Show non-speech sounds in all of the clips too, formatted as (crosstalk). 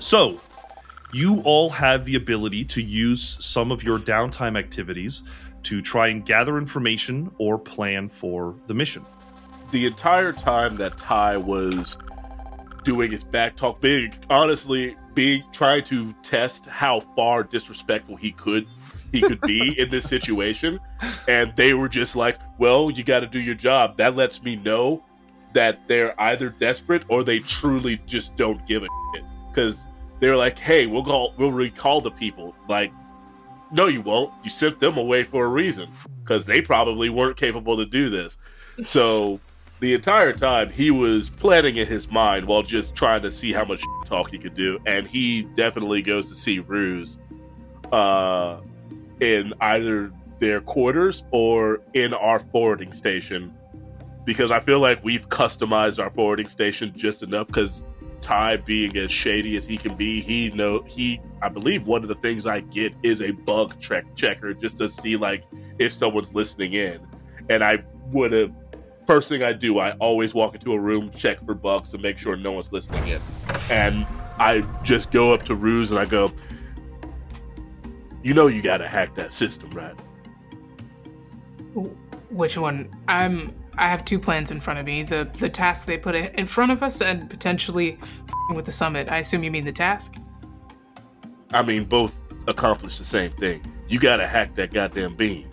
So, you all have the ability to use some of your downtime activities to try and gather information or plan for the mission. The entire time that Ty was doing his back talk, being honestly being trying to test how far disrespectful he could he could be (laughs) in this situation, and they were just like, "Well, you got to do your job." That lets me know that they're either desperate or they truly just don't give a shit because they're like, "Hey, we'll call, we'll recall the people." Like, no, you won't. You sent them away for a reason because they probably weren't capable to do this. So the entire time he was planning in his mind while just trying to see how much talk he could do, and he definitely goes to see Ruse uh, in either their quarters or in our forwarding station because I feel like we've customized our forwarding station just enough because Ty being as shady as he can be, he know he I believe one of the things I get is a bug check checker just to see like if someone's listening in. And I would have first thing I do, I always walk into a room, check for bugs to make sure no one's listening in. And I just go up to Ruse and I go, You know you gotta hack that system, right? Which one? I'm. I have two plans in front of me: the the task they put in front of us, and potentially with the summit. I assume you mean the task. I mean, both accomplish the same thing. You gotta hack that goddamn beam.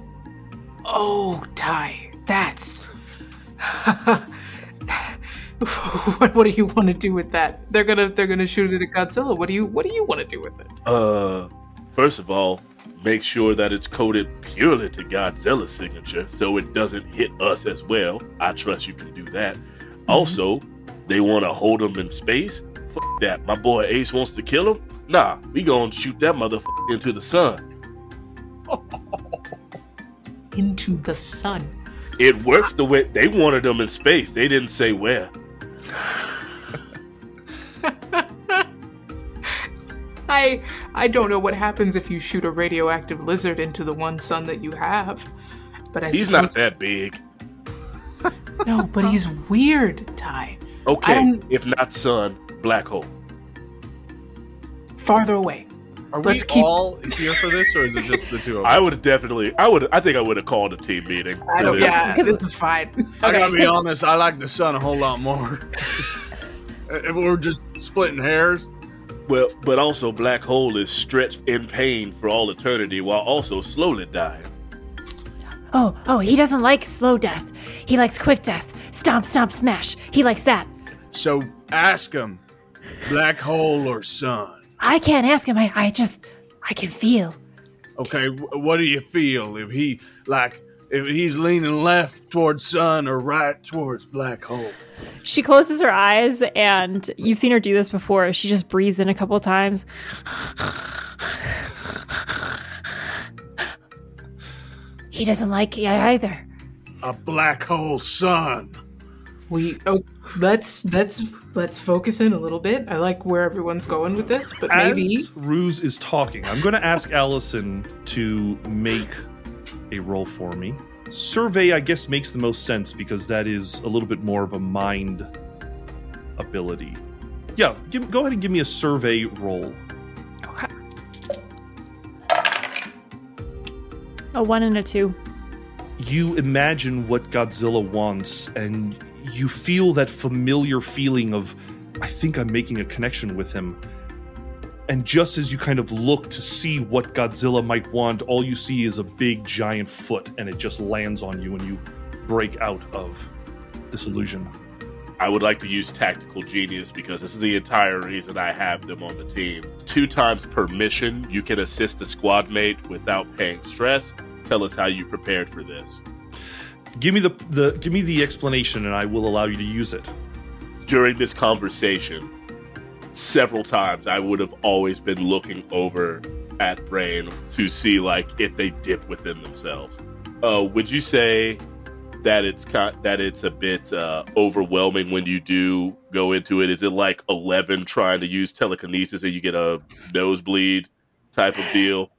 Oh, Ty, that's. (laughs) what, what do you want to do with that? They're gonna they're gonna shoot it at Godzilla. What do you what do you want to do with it? Uh, first of all, make sure that it's coded purely to Godzilla's signature so it doesn't hit us as well. I trust you can do that. Mm-hmm. Also, they want to hold him in space. F that. My boy Ace wants to kill him. Nah, we gonna shoot that motherfucker into the sun. into the sun. It works the way they wanted them in space. They didn't say where. I I don't know what happens if you shoot a radioactive lizard into the one sun that you have. But I he's suppose... not that big. no, but he's weird, Ty. Okay, if not sun, black hole. Farther away. Are Let's we keep... all here for this, or is it just the two of (laughs) us? I would definitely. I would. I think I would have called a team meeting. I don't, yeah, this is fine. I gotta be honest. I like the sun a whole lot more. (laughs) if we're just splitting hairs. Well, but also black hole is stretched in pain for all eternity while also slowly dying. Oh, oh, he doesn't like slow death. He likes quick death. Stomp, stomp, smash. He likes that. So ask him, black hole or sun? I can't ask him. I, I just, I can feel. Okay, what do you feel if he like if he's leaning left towards sun or right towards black hole? She closes her eyes, and you've seen her do this before. She just breathes in a couple times. He doesn't like it either. A black hole sun. We oh let's let's let's focus in a little bit. I like where everyone's going with this, but As maybe Ruse is talking. I'm going to ask Allison to make a roll for me. Survey, I guess, makes the most sense because that is a little bit more of a mind ability. Yeah, give, go ahead and give me a survey roll. Okay. A one and a two. You imagine what Godzilla wants, and you feel that familiar feeling of, I think I'm making a connection with him. And just as you kind of look to see what Godzilla might want, all you see is a big giant foot and it just lands on you and you break out of this illusion. I would like to use tactical genius because this is the entire reason I have them on the team. Two times per mission, you can assist a squad mate without paying stress. Tell us how you prepared for this. Give me the, the give me the explanation and I will allow you to use it. During this conversation, several times I would have always been looking over at Brain to see like if they dip within themselves. Uh, would you say that it's that it's a bit uh, overwhelming when you do go into it? Is it like Eleven trying to use telekinesis and you get a nosebleed type of deal?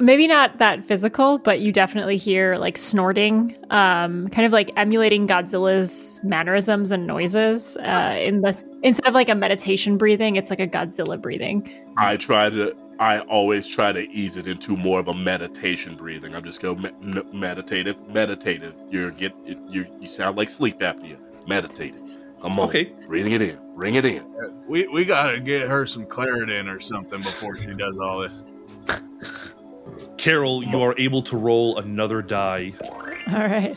Maybe not that physical, but you definitely hear like snorting, um, kind of like emulating Godzilla's mannerisms and noises. Uh, in this, instead of like a meditation breathing, it's like a Godzilla breathing. I try to. I always try to ease it into more of a meditation breathing. I'm just go me- m- meditative, meditative. You're get you you sound like sleep apnea. Meditative. Come on, Okay. breathing it in, bring it in. We we gotta get her some Claritin or something before she does all this. Carol, you are able to roll another die All right,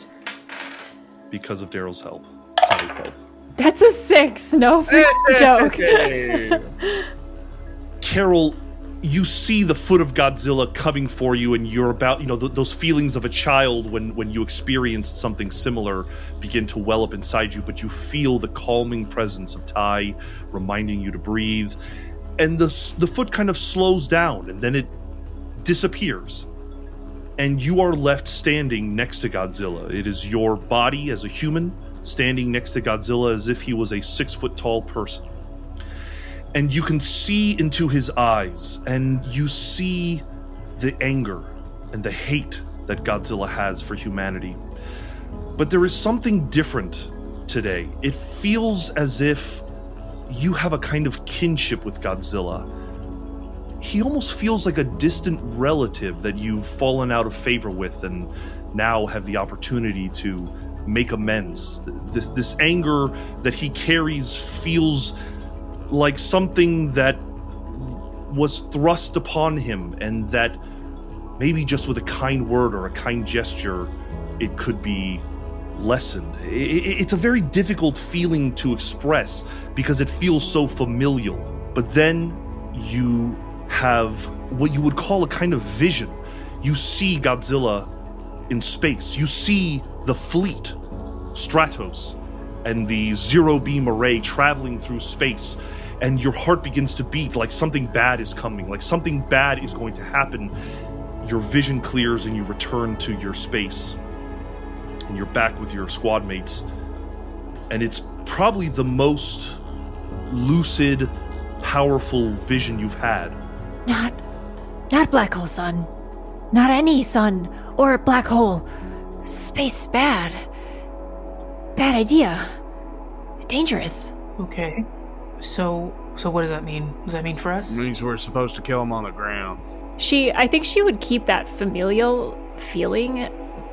because of Darryl's help. Ty's help. that's a six. No (laughs) joke. (laughs) Carol, you see the foot of Godzilla coming for you, and you're about, you know, th- those feelings of a child when when you experienced something similar begin to well up inside you. But you feel the calming presence of Ty, reminding you to breathe, and the the foot kind of slows down, and then it disappears, and you are left standing next to Godzilla. It is your body as a human standing next to Godzilla as if he was a six foot tall person and you can see into his eyes and you see the anger and the hate that Godzilla has for humanity. But there is something different today. It feels as if you have a kind of kinship with Godzilla. He almost feels like a distant relative that you've fallen out of favor with and now have the opportunity to make amends. This this anger that he carries feels like something that was thrust upon him and that maybe just with a kind word or a kind gesture it could be lessened it's a very difficult feeling to express because it feels so familial but then you have what you would call a kind of vision. You see godzilla in space. You see the fleet stratos and the zero beam array traveling through space and your heart begins to beat like something bad is coming like something bad is going to happen. Your vision clears and you return to your space and you're back with your squad mates. And it's probably the most lucid powerful vision you've had Not, not black hole sun. Not any sun or black hole. Space bad. Bad idea. Dangerous. Okay. So so what does that mean? What does that mean for us? means we're supposed to kill him on the ground. She, I think she would keep that familial feeling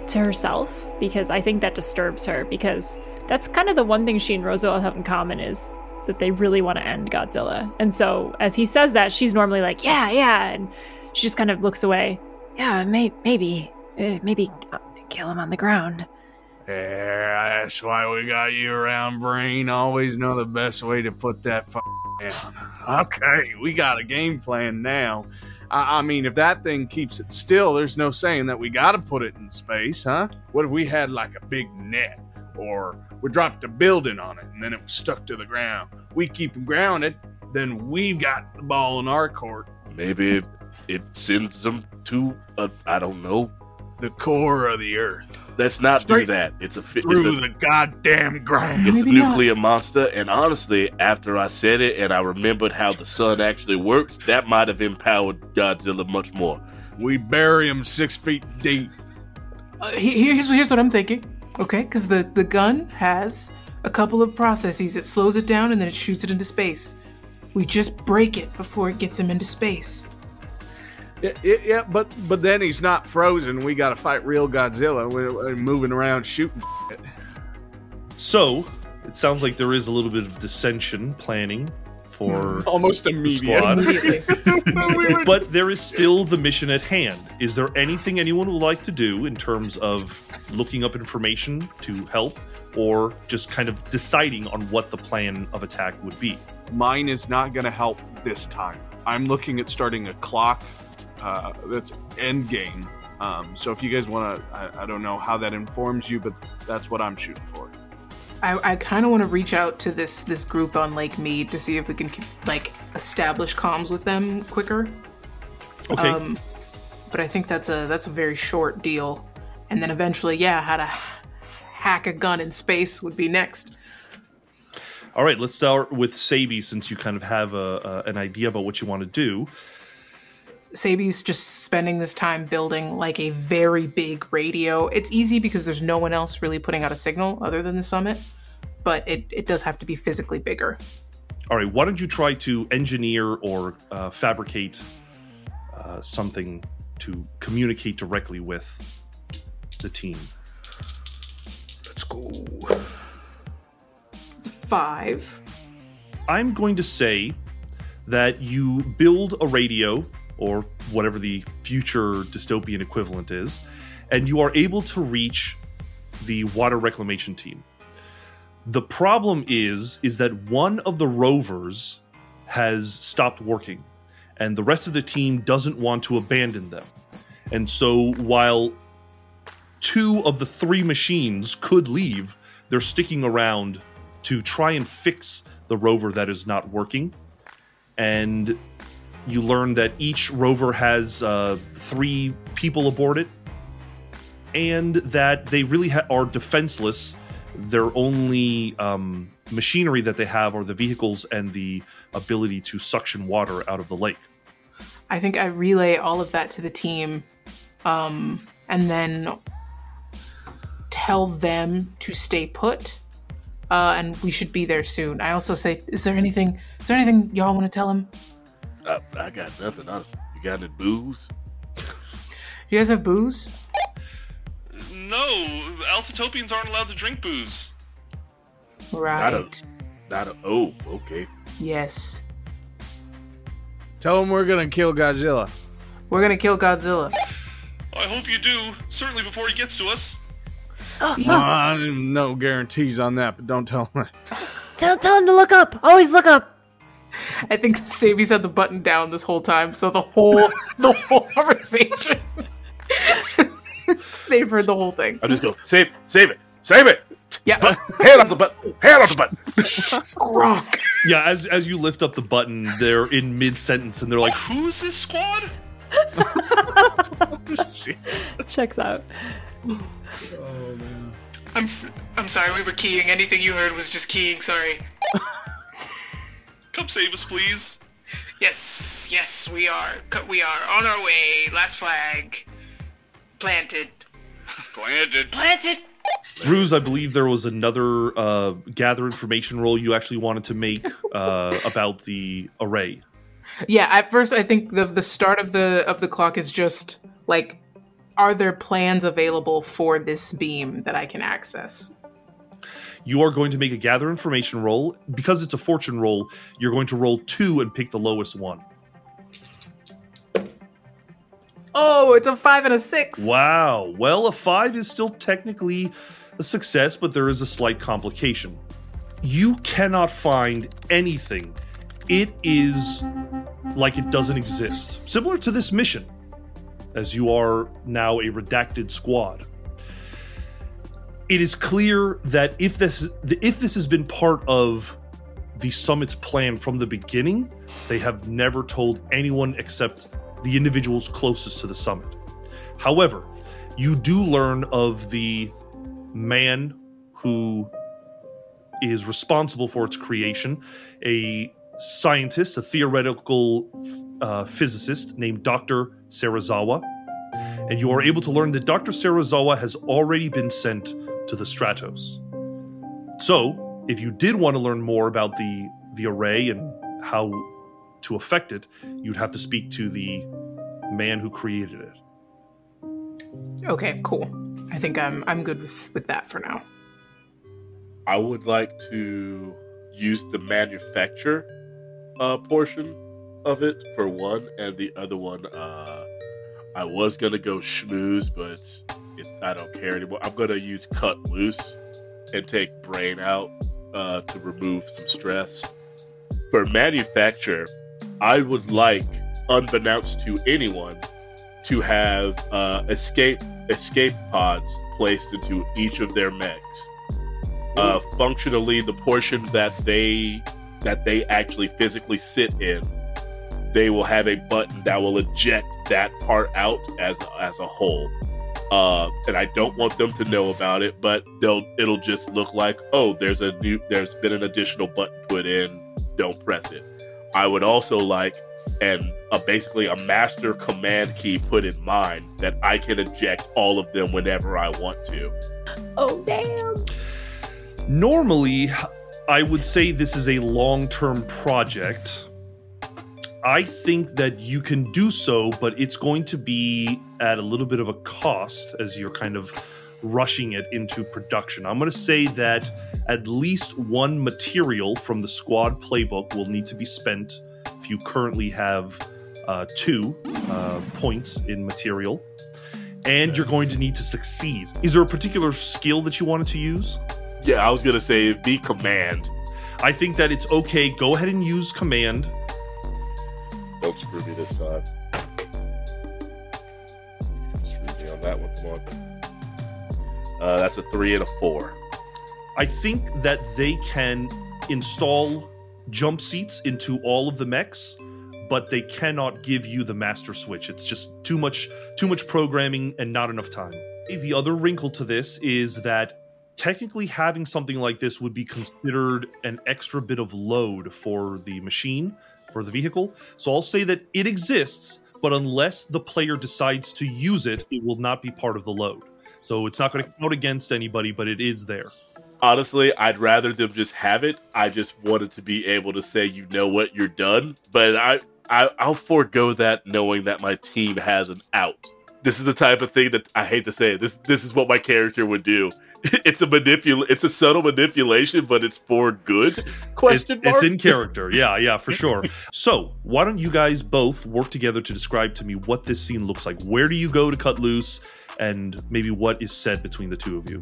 to herself because I think that disturbs her because that's kind of the one thing she and Roosevelt have in common is that they really want to end Godzilla. And so as he says that, she's normally like, yeah, yeah. And she just kind of looks away. Yeah, may- maybe, uh, maybe uh, kill him on the ground. Yeah, that's why we got you around, Brain. Always know the best way to put that f- down. Okay, we got a game plan now. I, I mean, if that thing keeps it still, there's no saying that we got to put it in space, huh? What if we had like a big net, or we dropped a building on it and then it was stuck to the ground? We keep him grounded, then we've got the ball in our court. Maybe it sends them to a, I don't know. The core of the earth Let's not do that. It's a fi- it's through a, the goddamn ground. it's a Maybe not. nuclear monster. And honestly, after I said it and I remembered how the sun actually works, that might have empowered Godzilla much more. We bury him six feet deep. Uh, he- here's here's what I'm thinking. Okay, because the the gun has a couple of processes. It slows it down and then it shoots it into space. We just break it before it gets him into space. Yeah, yeah, yeah, but but then he's not frozen. We got to fight real Godzilla. We're, we're moving around shooting. shit. so it sounds like there is a little bit of dissension planning for (laughs) Almost immediate. Immediately. (laughs) but there is still the mission at hand. Is there anything anyone would like to do in terms of looking up information to help, or just kind of deciding on what the plan of attack would be? Mine is not going to help this time. I'm looking at starting a clock uh, that's end game. Um, so if you guys want to, I, I don't know how that informs you, but that's what I'm shooting for. I, I kind of want to reach out to this this group on Lake Mead to see if we can like establish comms with them quicker. Okay. Um, but I think that's a that's a very short deal, and then eventually, yeah, how to hack a gun in space would be next. All right, let's start with Cebi since you kind of have a, a, an idea about what you want to do. Cebi's just spending this time building like a very big radio. It's easy because there's no one else really putting out a signal other than the summit, but it, it does have to be physically bigger. All right, why don't you try to engineer or uh, fabricate uh, something to communicate directly with the team? Let's go. It's a five. I'm going to say that you build a radio or whatever the future dystopian equivalent is, and you are able to reach the water reclamation team. The problem is is that one of the rovers has stopped working and the rest of the team doesn't want to abandon them. And so while two of the three machines could leave, they're sticking around to try and fix the rover that is not working. And you learn that each rover has uh, three people aboard it, and that they really ha- are defenseless. Their only um, machinery that they have are the vehicles and the ability to suction water out of the lake. I think I relay all of that to the team, um, and then tell them to stay put. Uh, and we should be there soon. I also say, is there anything? Is there anything y'all want to tell him? I, I got nothing, honestly. You got any booze? You guys have booze? No, Altitopians aren't allowed to drink booze. Right. Not a, not a. Oh, okay. Yes. Tell them we're gonna kill Godzilla. We're gonna kill Godzilla. I hope you do. Certainly before he gets to us. Uh, no guarantees on that, but don't tell him. Tell, tell him to look up. Always look up. I think Cebi's had the button down this whole time, so the whole (laughs) the whole conversation. They've heard the whole thing. I just go save, save it, save it. Yeah. Hand off the button. Hand off the button. Rock. Yeah, as as you lift up the button, they're in mid sentence and they're like, "Who's this squad?" (laughs) Checks out. Oh man. I'm s- I'm sorry. We were keying. Anything you heard was just keying. Sorry. (laughs) Come save us, please. Yes. Yes, we are. Co- We are on our way. Last flag planted. Planted. Planted. Ruse, I believe there was another uh, gather information role you actually wanted to make uh, about the array. Yeah. At first, I think the the start of the of the clock is just like, are there plans available for this beam that I can access? You are going to make a gather information roll. Because it's a fortune roll, you're going to roll two and pick the lowest one. Oh, it's a five and a six. Wow. Well, a five is still technically a success, but there is a slight complication. You cannot find anything. It is like it doesn't exist. Similar to this mission, as you are now a redacted squad. It is clear that if this if this has been part of the summit's plan from the beginning, they have never told anyone except the individuals closest to the summit. However, you do learn of the man who is responsible for its creation, a scientist, a theoretical uh, physicist named Dr. Serizawa. And you are able to learn that Dr. Serizawa has already been sent to the Stratos. So, if you did want to learn more about the the array and how to affect it, you'd have to speak to the man who created it. Okay, cool. I think I'm I'm good with with that for now. I would like to use the manufacture uh, portion of it for one, and the other one, uh, I was gonna go schmooze, but it, I don't care anymore. I'm gonna use cut loose and take brain out uh, to remove some stress. For manufacture, I would like, unbeknownst to anyone, to have uh, escape escape pods placed into each of their mechs uh, functionally the portion that they that they actually physically sit in they will have a button that will eject that part out as as a whole uh, and I don't want them to know about it, but they'll it'll just look like oh, there's a new there's been an additional button put in. Don't press it. I would also like and a, basically a master command key put in mine that I can eject all of them whenever I want to. Oh damn! Normally, I would say this is a long term project. I think that you can do so, but it's going to be at a little bit of a cost as you're kind of rushing it into production. I'm going to say that at least one material from the squad playbook will need to be spent if you currently have uh, two uh, points in material. And you're going to need to succeed. Is there a particular skill that you wanted to use? Yeah, I was gonna say be command. I think that it's okay. Go ahead and use command. Don't screw me this time. That one. Come on. Uh, that's a three and a four. I think that they can install jump seats into all of the mechs, but they cannot give you the master switch. It's just too much too much programming and not enough time. The other wrinkle to this is that technically having something like this would be considered an extra bit of load for the machine, for the vehicle. So I'll say that it exists, but unless the player decides to use it, it will not be part of the load. So it's not going to count against anybody, but it is there. Honestly, I'd rather them just have it. I just wanted to be able to say, you know what, you're done. But I, I I'll forego that knowing that my team has an out. This is the type of thing that I hate to say it. This this is what my character would do. (laughs) It's a manipul it's a subtle manipulation, but it's for good. Question it's, mark. it's in character. Yeah, yeah, for (laughs) sure. so, why don't you guys both work together to describe to me what this scene looks like? Where do you go to cut loose, and maybe what is said between the two of you?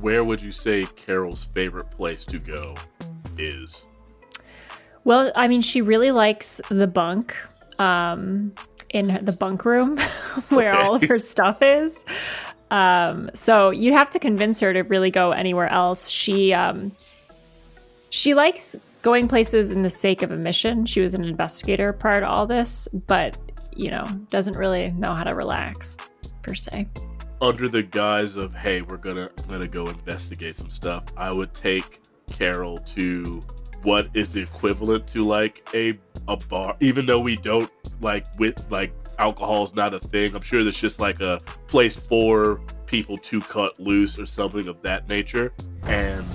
Where would you say Carol's favorite place to go is? Well, I mean, she really likes the bunk um, in the bunk room (laughs) where all of her stuff is. Um, so you'd have to convince her to really go anywhere else. She um, she likes going places in the sake of a mission. She was an investigator prior to all this, but you know, doesn't really know how to relax per se. under the guise of hey we're gonna gonna go investigate some stuff i would take carol to what is equivalent to like a a bar even though we don't like with like alcohol is not a thing i'm sure there's just like a place for people to cut loose or something of that nature. And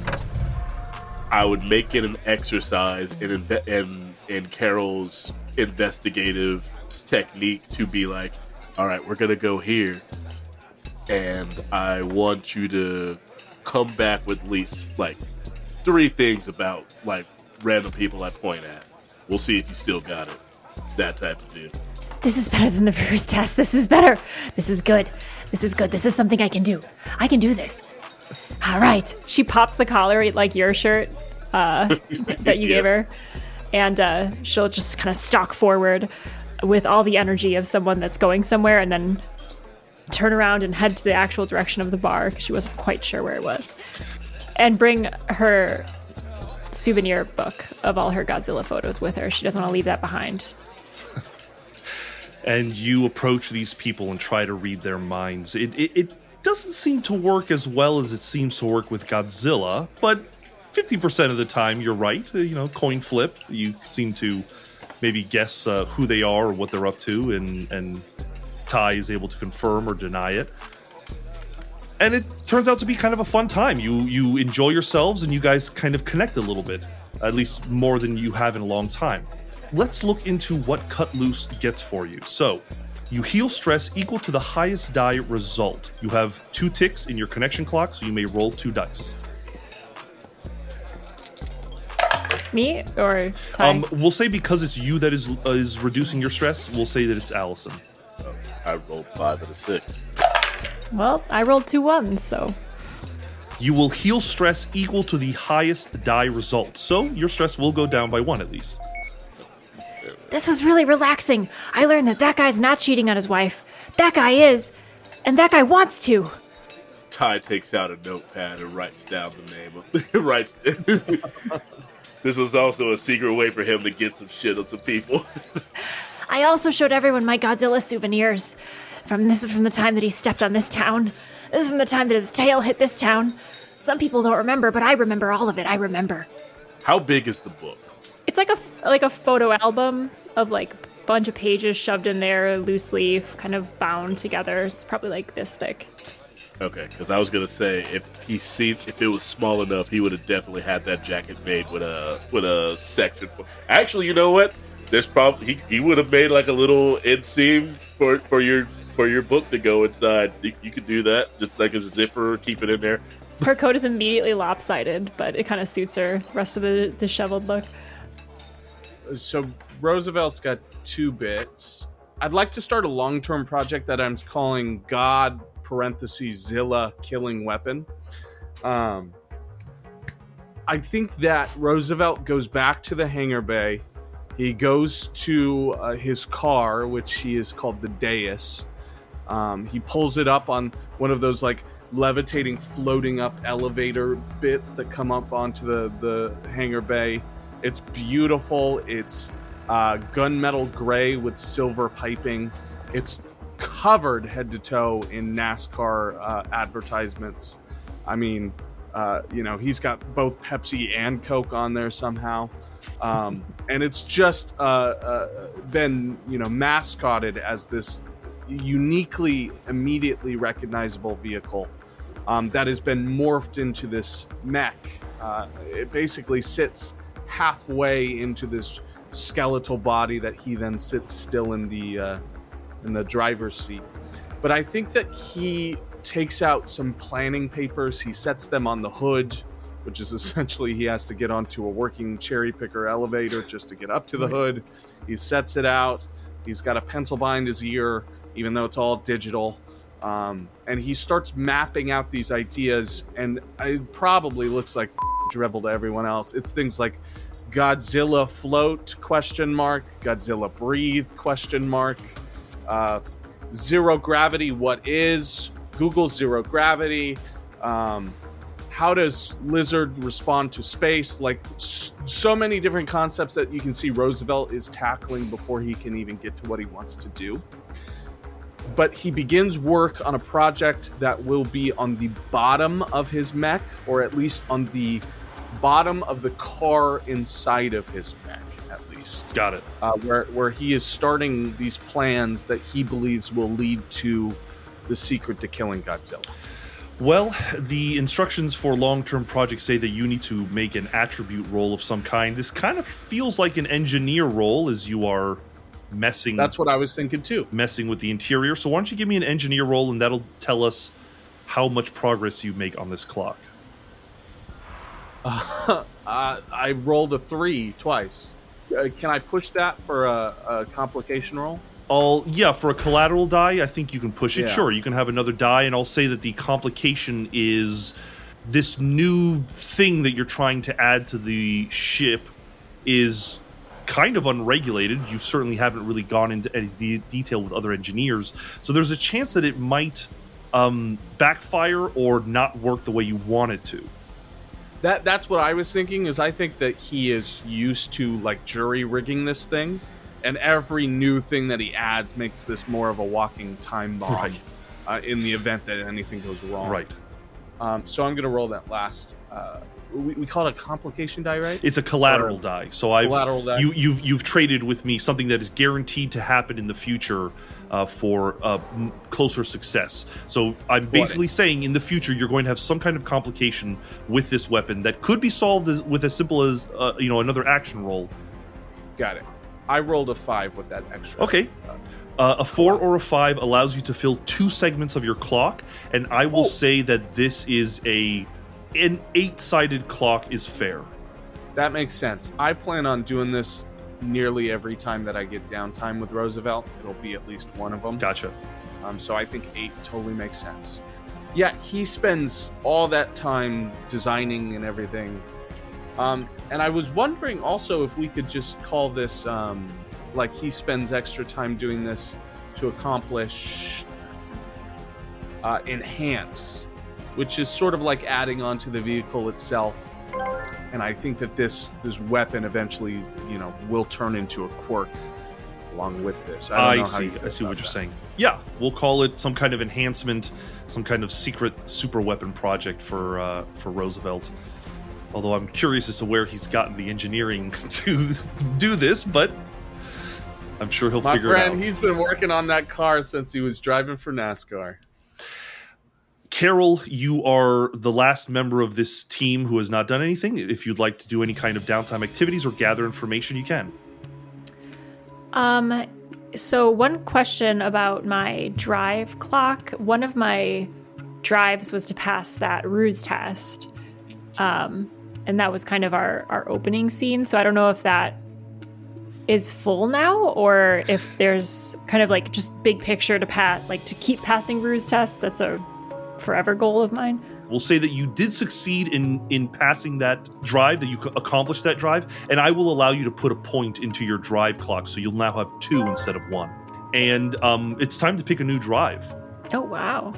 i would make it an exercise in in in carol's investigative technique to be like all right we're gonna go here and I want you to come back with at least like three things about like random people I point at. We'll see if you still got it. That type of dude. This is better than the first test. This is better. This is good. This is good. This is something I can do. I can do this. All right. She pops the collar like your shirt uh, (laughs) that you Yeah. gave her, and uh, she'll just kind of stalk forward with all the energy of someone that's going somewhere, and then turn around and head to the actual direction of the bar because she wasn't quite sure where it was, and bring her souvenir book of all her Godzilla photos with her. She doesn't want to leave that behind. (laughs) And you approach these people and try to read their minds. It, it, it doesn't seem to work as well as it seems to work with Godzilla, but 50% of the time you're right. Uh, You know, coin flip. You seem to maybe guess uh, who they are or what they're up to, and, and Ty is able to confirm or deny it. And it turns out to be kind of a fun time. You you enjoy yourselves and you guys kind of connect a little bit, at least more than you have in a long time. Let's look into what Cut Loose gets for you. So, you heal stress equal to the highest die result. You have two ticks in your connection clock, so you may roll two dice. Me or Ty? Um, we'll say because it's you that is uh, is reducing your stress, we'll say that it's Allison. I rolled five out of six. Well, I rolled two ones, so You will heal stress equal to the highest die result. So your stress will go down by one at least. this was really relaxing. I learned that that guy's not cheating on his wife. That guy is, and that guy wants to. Ty takes out a notepad and writes down the name of (laughs) writes. (laughs) this was also a secret way for him to get some shit on some people. (laughs) I also showed everyone my Godzilla souvenirs. From this is from the time that he stepped on this town. This is from the time that his tail hit this town. Some people don't remember, but I remember all of it. I remember. How big is the book? It's like a like a photo album of like bunch of pages shoved in there, loose leaf, kind of bound together. It's probably like this thick. Okay, because I was gonna say if he seen if it was small enough, he would have definitely had that jacket made with a with a section. Actually, you know what? There's probably he, he would have made like a little inseam for for your for your book to go inside. You, you could do that, just like as a zipper, keep it in there. Her coat is immediately lopsided, but it kind of suits her. Rest of the disheveled look. So Roosevelt's got two bits. I'd like to start a long-term project that I'm calling God parentheses Zilla killing weapon. Um, I think that Roosevelt goes back to the hangar bay. He goes to uh, his car, which he is called the Deus. Um, he pulls it up on one of those like levitating, floating up elevator bits that come up onto the the hangar bay. It's beautiful. It's uh, gunmetal gray with silver piping. It's covered head to toe in NASCAR uh, advertisements. I mean, uh, you know, he's got both Pepsi and Coke on there somehow. Um, and it's just uh, uh, been, you know, mascotted as this uniquely, immediately recognizable vehicle um, that has been morphed into this mech. Uh, it basically sits halfway into this skeletal body that he then sits still in the uh, in the driver's seat. But I think that he takes out some planning papers. He sets them on the hood, which is (laughs) essentially he has to get onto a working cherry picker elevator just to get up to the hood. He sets it out. He's got a pencil behind his ear, even though it's all digital. Um, and he starts mapping out these ideas, and it probably looks like (laughs) drivel to everyone else. It's things like Godzilla float question mark, Godzilla breathe question mark, uh, zero gravity. What is Google zero gravity? Um, how does lizard respond to space? Like so many different concepts that you can see Roosevelt is tackling before he can even get to what he wants to do. But he begins work on a project that will be on the bottom of his mech, or at least on the bottom of the car inside of his mech, at least. Got it. Uh, where where he is starting these plans that he believes will lead to the secret to killing Godzilla. Well, the instructions for long term projects say that you need to make an attribute roll of some kind. This kind of feels like an engineer role as you are messing That's what I was thinking too. messing with the interior. So why don't you give me an engineer roll and that'll tell us how much progress you make on this clock. (laughs) Uh, I rolled a three twice. Uh, can I push that for a, a complication roll? I'll yeah, for a collateral die, I think you can push it. Yeah. Sure, you can have another die, and I'll say that the complication is this new thing that you're trying to add to the ship is kind of unregulated. You certainly haven't really gone into any de- detail with other engineers, so there's a chance that it might um, backfire or not work the way you want it to. That that's what I was thinking. Is I think that he is used to like jury rigging this thing, and every new thing that he adds makes this more of a walking time bomb. Right. Uh, in the event that anything goes wrong. Right. Um, so I'm gonna roll that last. Uh, we, we call it a complication die, right? It's a collateral Or- die. So I've Collateral die. you you've you've traded with me something that is guaranteed to happen in the future uh, for uh, m- closer success. So I'm basically saying in the future you're going to have some kind of complication with this weapon that could be solved as, with as simple as uh, you know another action roll. Got it. I rolled a five with that extra. Okay. Uh, a four or a five allows you to fill two segments of your clock, and I will Oh. say that this is a an eight-sided clock is fair. That makes sense. I plan on doing this nearly every time that I get downtime with Roosevelt. It'll be at least one of them. Gotcha. Um, so I think eight totally makes sense. Yeah, he spends all that time designing and everything. Um, and I was wondering also if we could just call this um, like he spends extra time doing this to accomplish uh, enhance, which is sort of like adding on to the vehicle itself. And I think that this this weapon eventually, you know, will turn into a quirk along with this. I, I, don't know how see. I see what you're that. saying. Yeah, we'll call it some kind of enhancement, some kind of secret super weapon project for uh, for Roosevelt. Although I'm curious as to where he's gotten the engineering (laughs) to do this, but I'm sure he'll My figure friend, it out. he's been working on that car since he was driving for NASCAR. Carol, you are the last member of this team who has not done anything. If you'd like to do any kind of downtime activities or gather information, you can. Um, so one question about my drive clock. One of my drives was to pass that ruse test. Um, and that was kind of our, our opening scene. So I don't know if that is full now or if there's kind of like just big picture to pat like to keep passing ruse tests. That's a forever goal of mine. We'll say that you did succeed in in passing that drive, that you accomplished that drive, and I will allow you to put a point into your drive clock, so you'll now have two instead of one. And um, it's time to pick a new drive. Oh wow!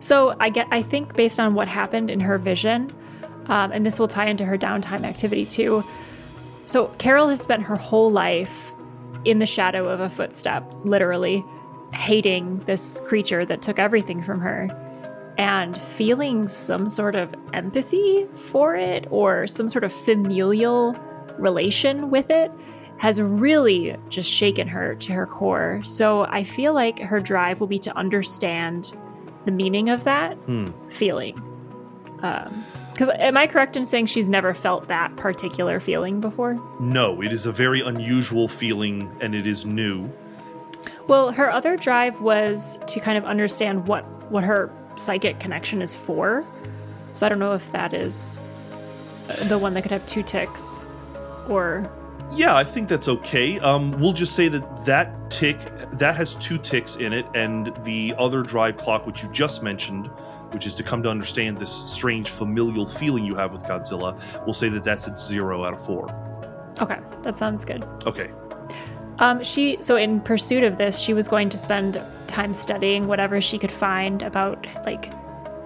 So I get. I think based on what happened in her vision, um, and this will tie into her downtime activity too. So Carol has spent her whole life in the shadow of a footstep, literally hating this creature that took everything from her, and feeling some sort of empathy for it or some sort of familial relation with it has really just shaken her to her core. So I feel like her drive will be to understand the meaning of that Hmm. feeling. Because am I correct in saying she's never felt that particular feeling before? No, it is a very unusual feeling, and it is new. Well, her other drive was to kind of understand what what her psychic connection is four. So I don't know if that is uh, the one that could have two ticks, or Yeah, I think that's okay. Um, we'll just say that that tick that has two ticks in it, and the other drive clock, which you just mentioned, which is to come to understand this strange familial feeling you have with Godzilla, we'll say that that's at zero out of four. okay, that sounds good. Okay. Um, she so in pursuit of this, she was going to spend time studying whatever she could find about like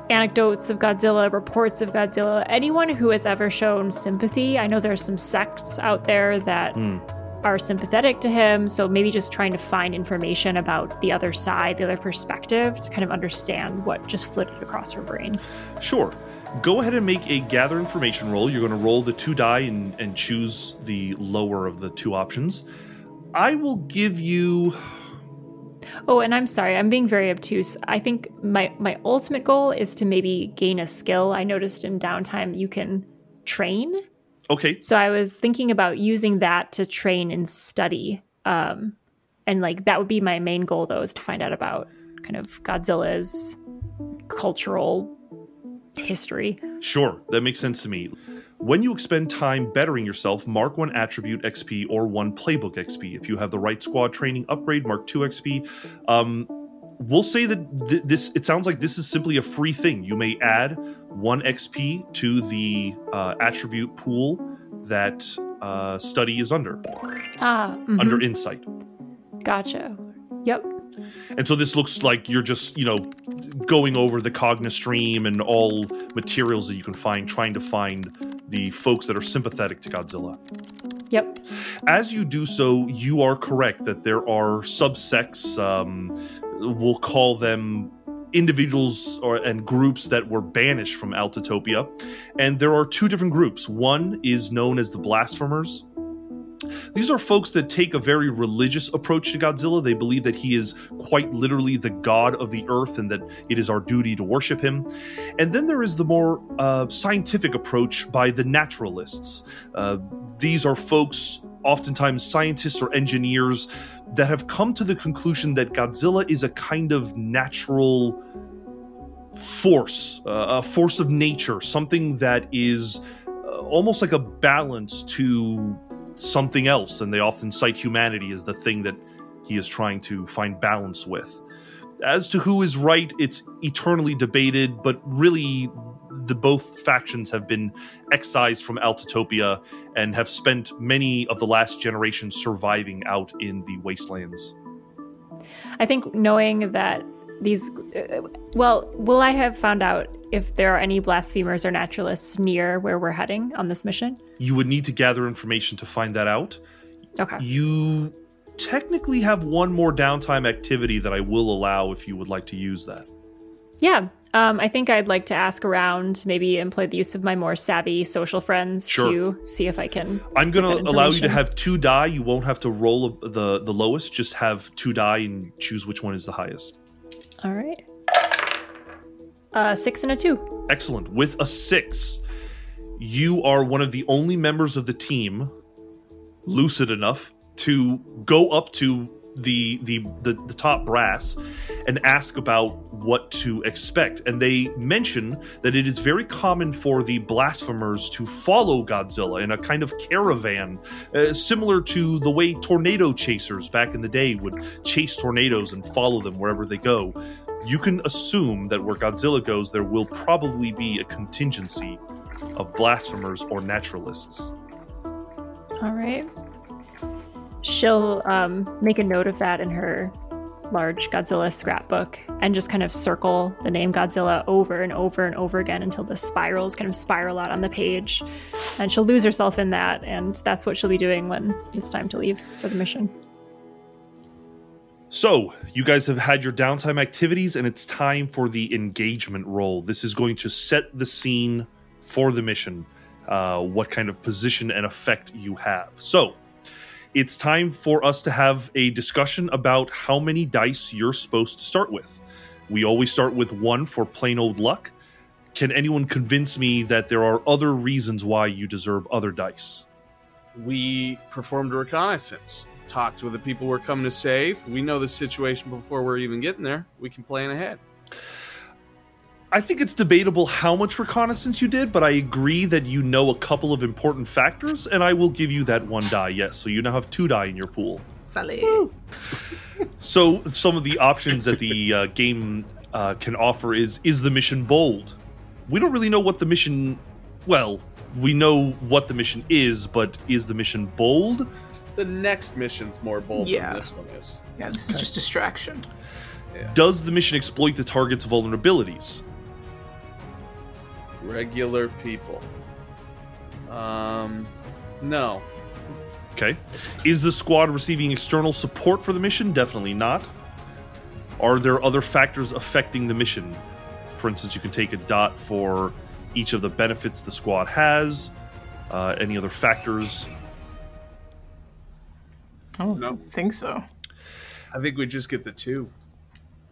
anecdotes of Godzilla, reports of Godzilla, anyone who has ever shown sympathy. I know there's some sects out there that Hmm. are sympathetic to him, so maybe just trying to find information about the other side, the other perspective, to kind of understand what just flitted across her brain. Sure. Go ahead and make a gather information roll. You're going to roll the two die and, and choose the lower of the two options. I will give you. Oh, and I'm sorry, I'm being very obtuse. I think my my ultimate goal is to maybe gain a skill. I noticed in downtime you can train. Okay. So I was thinking about using that to train and study. Um and like that would be my main goal though is to find out about kind of Godzilla's cultural history. Sure, that makes sense to me. When you expend time bettering yourself, mark one attribute XP or one playbook XP. If you have the right squad training upgrade, mark two XP. Um, we'll say that th- this. It sounds like this is simply a free thing. You may add one XP to the uh, attribute pool that uh, study is under, Ah, mhm. under insight. gotcha. Yep. And so this looks like you're just, you know, going over the Cogna stream and all materials that you can find, trying to find the folks that are sympathetic to Godzilla. Yep. As you do so, you are correct that there are subsects, um, we'll call them individuals or and groups that were banished from Altitopia. And there are two different groups. One is known as the Blasphemers. These are folks that take a very religious approach to Godzilla. They believe that he is quite literally the god of the earth and that it is our duty to worship him. And then there is the more uh, scientific approach by the naturalists. Uh, these are folks, oftentimes scientists or engineers, that have come to the conclusion that Godzilla is a kind of natural force, uh, a force of nature, something that is uh, almost like a balance to something else. And they often cite humanity as the thing that he is trying to find balance with. As to who is right, it's eternally debated, but really, the both factions have been excised from Altitopia and have spent many of the last generation surviving out in the wastelands. I think knowing that these, uh, well, will I have found out if there are any blasphemers or naturalists near where we're heading on this mission? You would need to gather information to find that out. Okay. You technically have one more downtime activity that I will allow if you would like to use that. Yeah. Um, I think I'd like to ask around, maybe employ the use of my more savvy social friends Sure. to see if I can. I'm going to allow you to have two die. You won't have to roll a, the the lowest. Just have two die and choose which one is the highest. All right. Uh, six and a two. Excellent. With a six, you are one of the only members of the team lucid enough to go up to the the the, the top brass and ask about what to expect. And they mention that it is very common for the blasphemers to follow Godzilla in a kind of caravan, uh, similar to the way tornado chasers back in the day would chase tornadoes and follow them wherever they go. You can assume that where Godzilla goes, there will probably be a contingency of blasphemers or naturalists. All right. She'll um, make a note of that in her large Godzilla scrapbook and just kind of circle the name Godzilla over and over and over again until the spirals kind of spiral out on the page. And she'll lose herself in that, and that's what she'll be doing when it's time to leave for the mission. So, you guys have had your downtime activities, and it's time for the engagement roll. This is going to set the scene for the mission, uh, what kind of position and effect you have. So, it's time for us to have a discussion about how many dice you're supposed to start with. We always start with one for plain old luck. Can anyone convince me that there are other reasons why you deserve other dice? We performed reconnaissance, talked with the people we're coming to save. We know the situation before we're even getting there. We can plan ahead. I think it's debatable how much reconnaissance you did, but I agree that you know a couple of important factors, and I will give you that one die, yes. So you now have two die in your pool. Sally. So some of the options that the uh, game uh, can offer is is the mission bold? We don't really know what the mission. Well, we know what the mission is, but is the mission bold? The next mission's more bold Yeah. than this one is. Yeah, this is just distraction. Does the mission exploit the target's vulnerabilities? Regular people. Um, no. Okay. Is the squad receiving external support for the mission? Definitely not. Are there other factors affecting the mission? For instance, you can take a dot for each of the benefits the squad has. Uh, any other factors? I don't No. think so. I think we just get the two.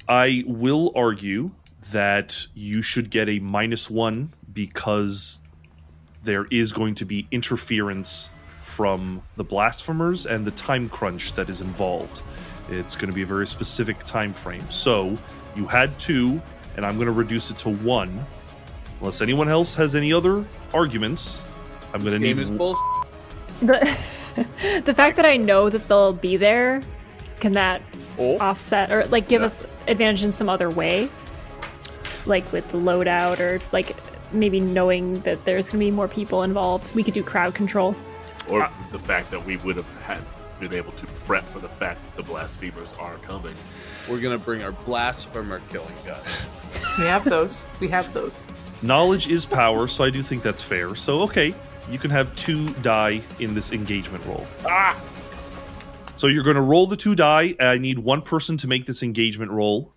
I will argue that you should get a minus one because there is going to be interference from the blasphemers and the time crunch that is involved. It's going to be a very specific time frame. So you had two, and I'm going to reduce it to one. Unless anyone else has any other arguments, I'm going to game need is bullshit. (laughs) The, (laughs) the fact that I know that they'll be there, can that Oh, offset or like give Yeah. us advantage in some other way? Like with the loadout or like maybe knowing that there's going to be more people involved. We could do crowd control. or uh, the fact that we would have had been able to prep for the fact that the blasphemers are coming. we're gonna bring our blasphemer killing guns. We have those. We have those. knowledge is power, so I do think that's fair. So okay, you can have two die in this engagement roll. Ah! So you're going to roll the two die. I need one person to make this engagement roll,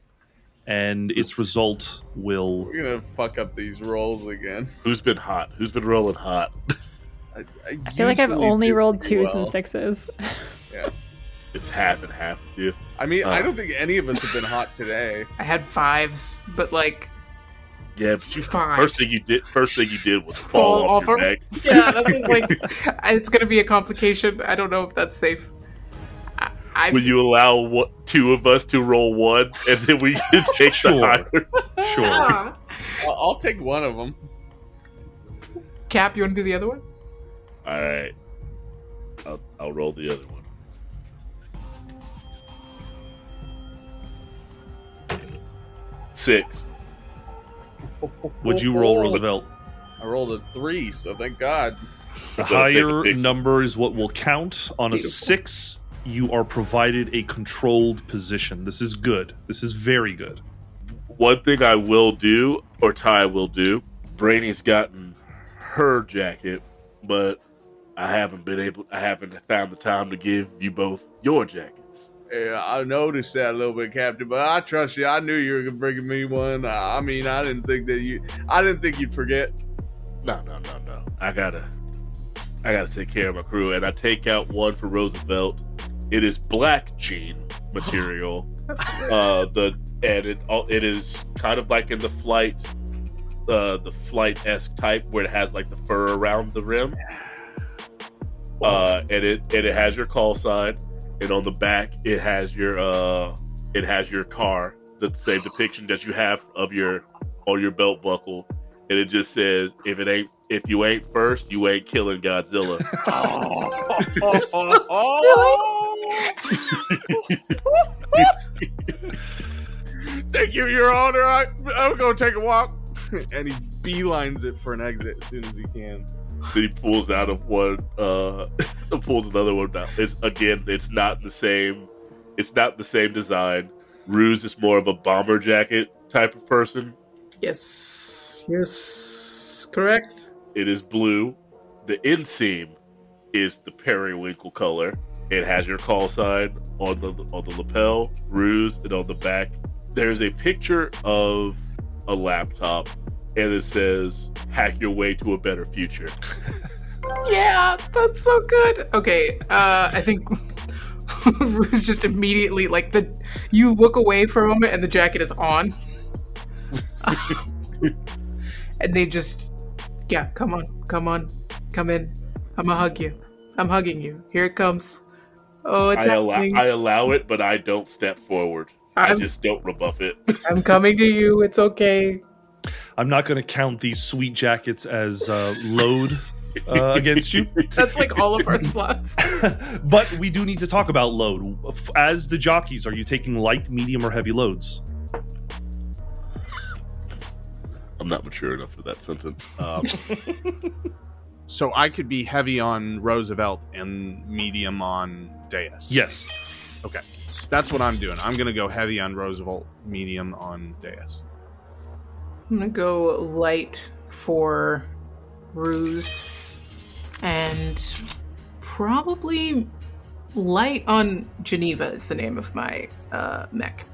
and its result will. We're gonna fuck up these rolls again. Who's been hot? Who's been rolling hot? I, I feel like I've only rolled twos well. and sixes. Yeah. It's half and half, dude. I mean, I Uh. don't think any of us have been hot today. I had fives, but like, Yeah, but you Fives. first thing you did first thing you did was Fall fall, off, off your of- back. yeah, that's just like, (laughs) it's gonna be a complication. I don't know if that's safe. I, I Would you allow what, two of us to roll one, and then we (laughs) can take Sure. the higher? Sure. Ah. I'll, I'll take one of them. Cap, you want to do the other one? All right, I'll, I'll roll the other one. Six. Would you roll, oh. Roosevelt? I rolled a three, so thank God. The I'm gonna take a higher number is what will count. On a Beautiful. six, you are provided a controlled position. This is good. This is very good. One thing I will do, or Ty will do, Brainy's gotten her jacket, but I haven't been able, I haven't found the time to give you both your jackets. Yeah, I noticed that a little bit, Captain. But I trust you. I knew you were bringing me one. I mean, I didn't think that you. I didn't think you'd forget. No, no, no, no. I gotta, I gotta take care of my crew, and I take out one for Roosevelt. It is black jean (gasps) material. uh, the and it it is kind of like in the flight, uh, the flight esque type where it has like the fur around the rim. (sighs) Uh, and it and it has your call sign, and on the back it has your uh, it has your car, the same depiction that you have of your on your belt buckle, and it just says, "If it ain't if you ain't first, you ain't killing Godzilla." (laughs) (laughs) Thank you, Your Honor. I, I'm going to take a walk. (laughs) and he beelines it for an exit as soon as he can. Then he pulls out of one, uh, (laughs) pulls another one out. It's again, it's not the same. It's not the same design. Ruse is more of a bomber jacket type of person. Yes. Yes. Correct. It is blue. The inseam is the periwinkle color. It has your call sign on the on the lapel, ruse, and on the back. There's a picture of a laptop, and it says "Hack your way to a better future." (laughs) Yeah, that's so good. Okay, uh, I think (laughs) Rue's just immediately like the you look away for a moment and the jacket is on. (laughs) and they just yeah, come on, come on, come in. I'ma hug you. I'm hugging you. Here it comes. Oh, it's I allow happening. I allow it, but I don't step forward. I I'm, just don't rebuff it. I'm coming to you. It's okay. I'm not going to count these sweet jackets as uh, load uh, against you, (laughs) That's like all of our slots. (laughs) but we do need to talk about load. As the jockeys, are you taking light, medium, or heavy loads? I'm not mature enough for that sentence. Um, (laughs) So I could be heavy on Roosevelt and medium on Deus. Yes. Okay. That's what I'm doing. I'm going to go heavy on Roosevelt, medium on Deus. I'm gonna go light for Ruse and probably light on Geneva is the name of my uh, mech.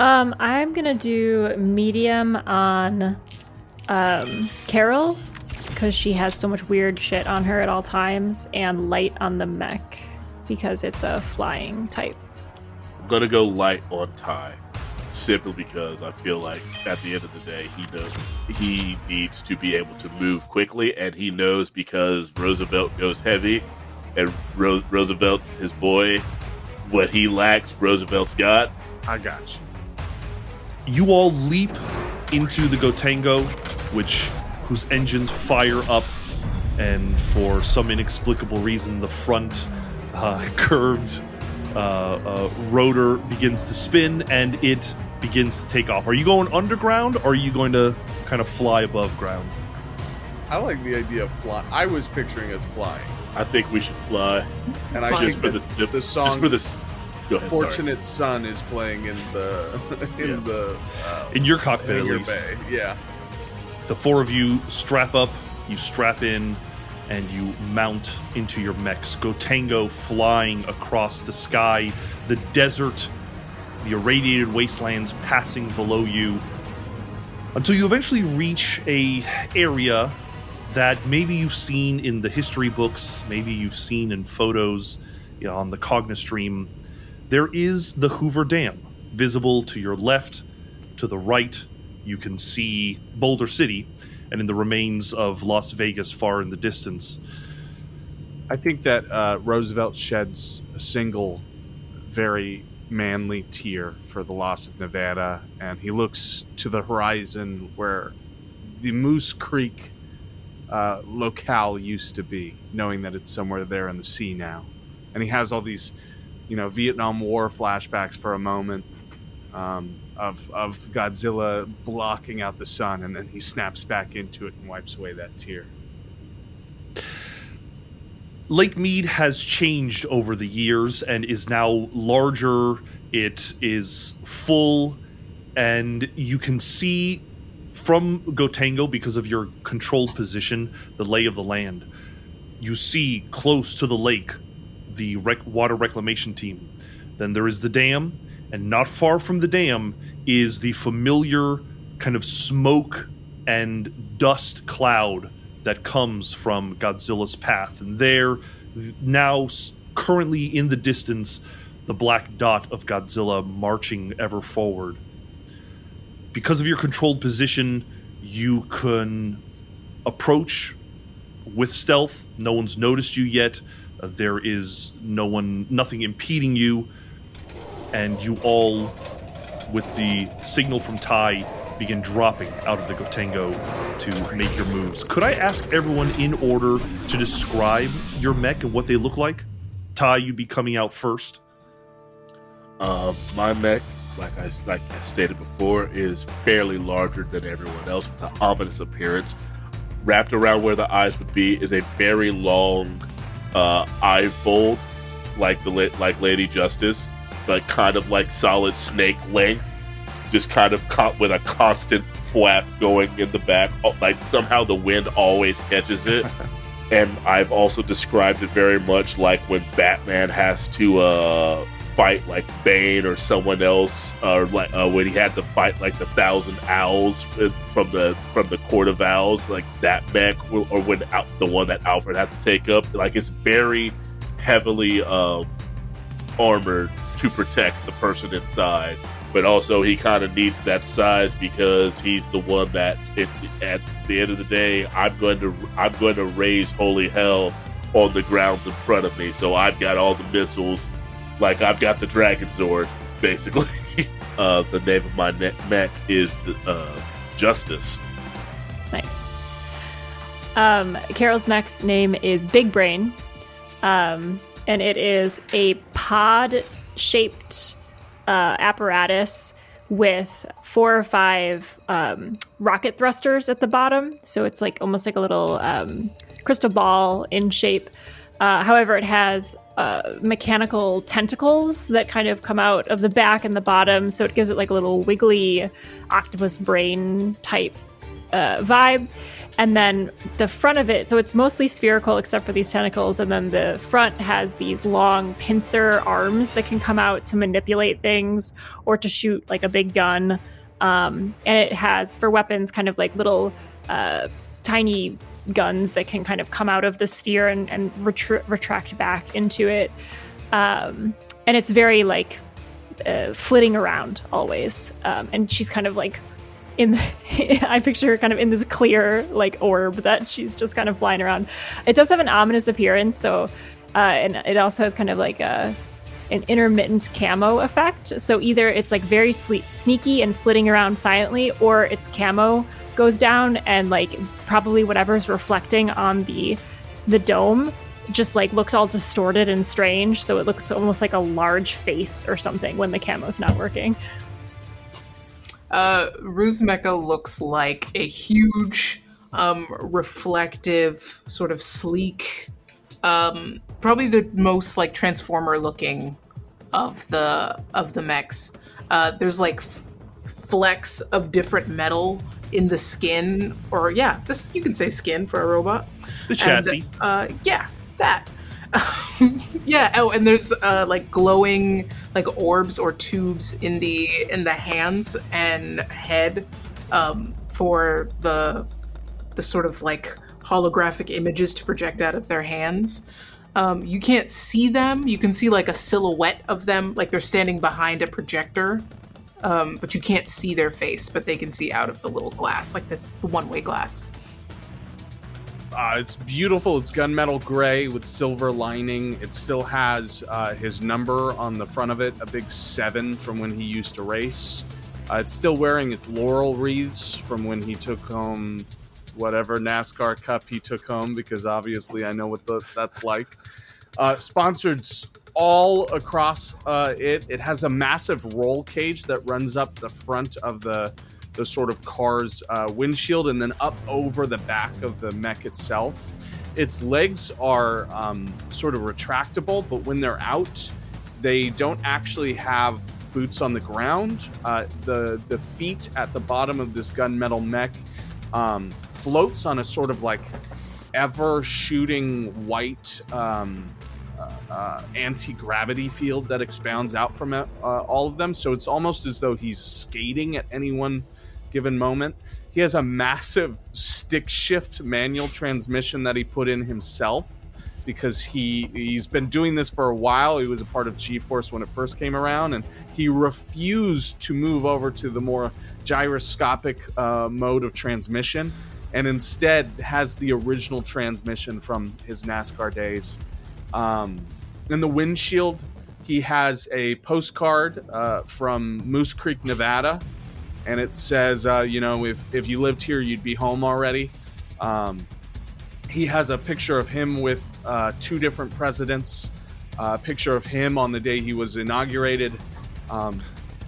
Um, I'm gonna do medium on um Carol because she has so much weird shit on her at all times, and light on the mech because it's a flying type. I'm gonna go light on Ty, simply because I feel like at the end of the day, he knows he needs to be able to move quickly, and he knows because Roosevelt goes heavy, and Ro- Roosevelt's his boy. What he lacks, Roosevelt's got. I got you. You all leap into the Gotengo, which whose engines fire up, and for some inexplicable reason, the front uh, (laughs) curved uh, uh, rotor begins to spin and it begins to take off. Are you going underground, or are you going to kind of fly above ground? I like the idea of flying. I was picturing us flying. I think we should fly And I just for that the, the song Just for this. Go ahead, sorry. Fortunate Son is playing in the (laughs) in Yeah. the uh, In your cockpit, at hangar least. bay. Yeah. The four of you strap up, you strap in, and you mount into your mechs. Gotengo flying across the sky, the desert, the irradiated wastelands passing below you, until you eventually reach a area that maybe you've seen in the history books, maybe you've seen in photos you know, on the Cognistream. There is the Hoover Dam, visible to your left, to the right. You can see Boulder City, and in the remains of Las Vegas far in the distance. I think that uh, Roosevelt sheds a single very manly tear for the loss of Nevada, and he looks to the horizon where the Moose Creek uh, locale used to be, knowing that it's somewhere there in the sea now. And he has all these, you know, Vietnam War flashbacks for a moment um, of of Godzilla blocking out the sun, and then he snaps back into it and wipes away that tear. Lake Mead has changed over the years and is now larger. It is full, and you can see from Gotengo, because of your controlled position, the lay of the land. You see close to the lake the rec- water reclamation team. Then there is the dam, and not far from the dam is the familiar kind of smoke and dust cloud that comes from Godzilla's path. And there, now currently in the distance, the black dot of Godzilla marching ever forward. Because of your controlled position, you can approach with stealth. No one's noticed you yet. Uh, there is no one, nothing impeding you, and you all, with the signal from Ty, begin dropping out of the Gotengo to make your moves. Could I ask everyone in order to describe your mech and what they look like? Ty, you'd be coming out first. Uh, my mech, like I like I stated before, is fairly larger than everyone else with an ominous appearance. Wrapped around where the eyes would be is a very long uh, eye fold, like the like Lady Justice, but kind of like solid snake length, just kind of caught with a constant flap going in the back. Oh, Like somehow the wind always catches it. (laughs) and I've also described it very much like when Batman has to uh, fight like Bane or someone else, or like uh, when he had to fight like the Thousand Owls from the from the Court of Owls, like that mech, or when Al- the one that Alfred has to take up. Like it's very heavily uh, armored to protect the person inside. But also, he kind of needs that size because he's the one that, if, at the end of the day, I'm going to I'm going to raise holy hell on the grounds in front of me. So I've got all the missiles, like I've got the Dragon Zord, basically. (laughs) uh, the name of my ne- mech is the uh, Justice. Nice. Um, Carol's mech's name is Big Brain, um, and it is a pod-shaped uh, apparatus with four or five um, rocket thrusters at the bottom. So it's like almost like a little um, crystal ball in shape. Uh, however, it has uh, mechanical tentacles that kind of come out of the back and the bottom, so it gives it like a little wiggly octopus brain type uh, vibe. And then the front of it, so it's mostly spherical except for these tentacles. And then the front has these long pincer arms that can come out to manipulate things or to shoot like a big gun. Um, and it has for weapons kind of like little uh, tiny guns that can kind of come out of the sphere and, and retr- retract back into it. Um, and it's very like uh, flitting around always. Um, and she's kind of like in (laughs) I picture her kind of in this clear like orb that she's just kind of flying around. It does have an ominous appearance, so uh, and it also has kind of like a an intermittent camo effect. So either it's like very sneaky and flitting around silently, or its camo goes down and like probably whatever's reflecting on the the dome just like looks all distorted and strange. So it looks almost like a large face or something when the camo's not working. Uh, Ruzmecha looks like a huge, um, reflective, sort of sleek, um, probably the most like transformer looking of the of the mechs. Uh, there's like f- flecks of different metal in the skin, or yeah, this you can say skin for a robot. The chassis. And, uh, yeah, that. (laughs) yeah. Oh, and there's uh, like glowing like orbs or tubes in the in the hands and head um, for the the sort of like holographic images to project out of their hands. Um, you can't see them. You can see like a silhouette of them, like they're standing behind a projector. Um, but you can't see their face, but they can see out of the little glass, like the, the one-way glass. Uh, it's beautiful. It's gunmetal gray with silver lining. It still has uh, his number on the front of it, a big seven from when he used to race. Uh, it's still wearing its laurel wreaths from when he took home whatever NASCAR Cup he took home, because obviously I know what the, that's like. Uh, sponsored all across uh, it. It has a massive roll cage that runs up the front of the the sort of car's uh, windshield and then up over the back of the mech itself. Its legs are um, sort of retractable, but when they're out, they don't actually have boots on the ground. Uh, the the feet at the bottom of this gunmetal mech um, floats on a sort of like ever shooting white um, uh, anti gravity field that expounds out from uh, all of them. So it's almost as though he's skating at any one given moment. He has a massive stick shift manual transmission that he put in himself because he he's been doing this for a while. He was a part of G-force when it first came around, and he refused to move over to the more gyroscopic uh, mode of transmission, and instead has the original transmission from his NASCAR days. Um, in the windshield, he has a postcard uh, from Moose Creek, Nevada, and it says, uh, you know, if if you lived here, you'd be home already. Um, he has a picture of him with uh, two different presidents, a picture of him on the day he was inaugurated, um,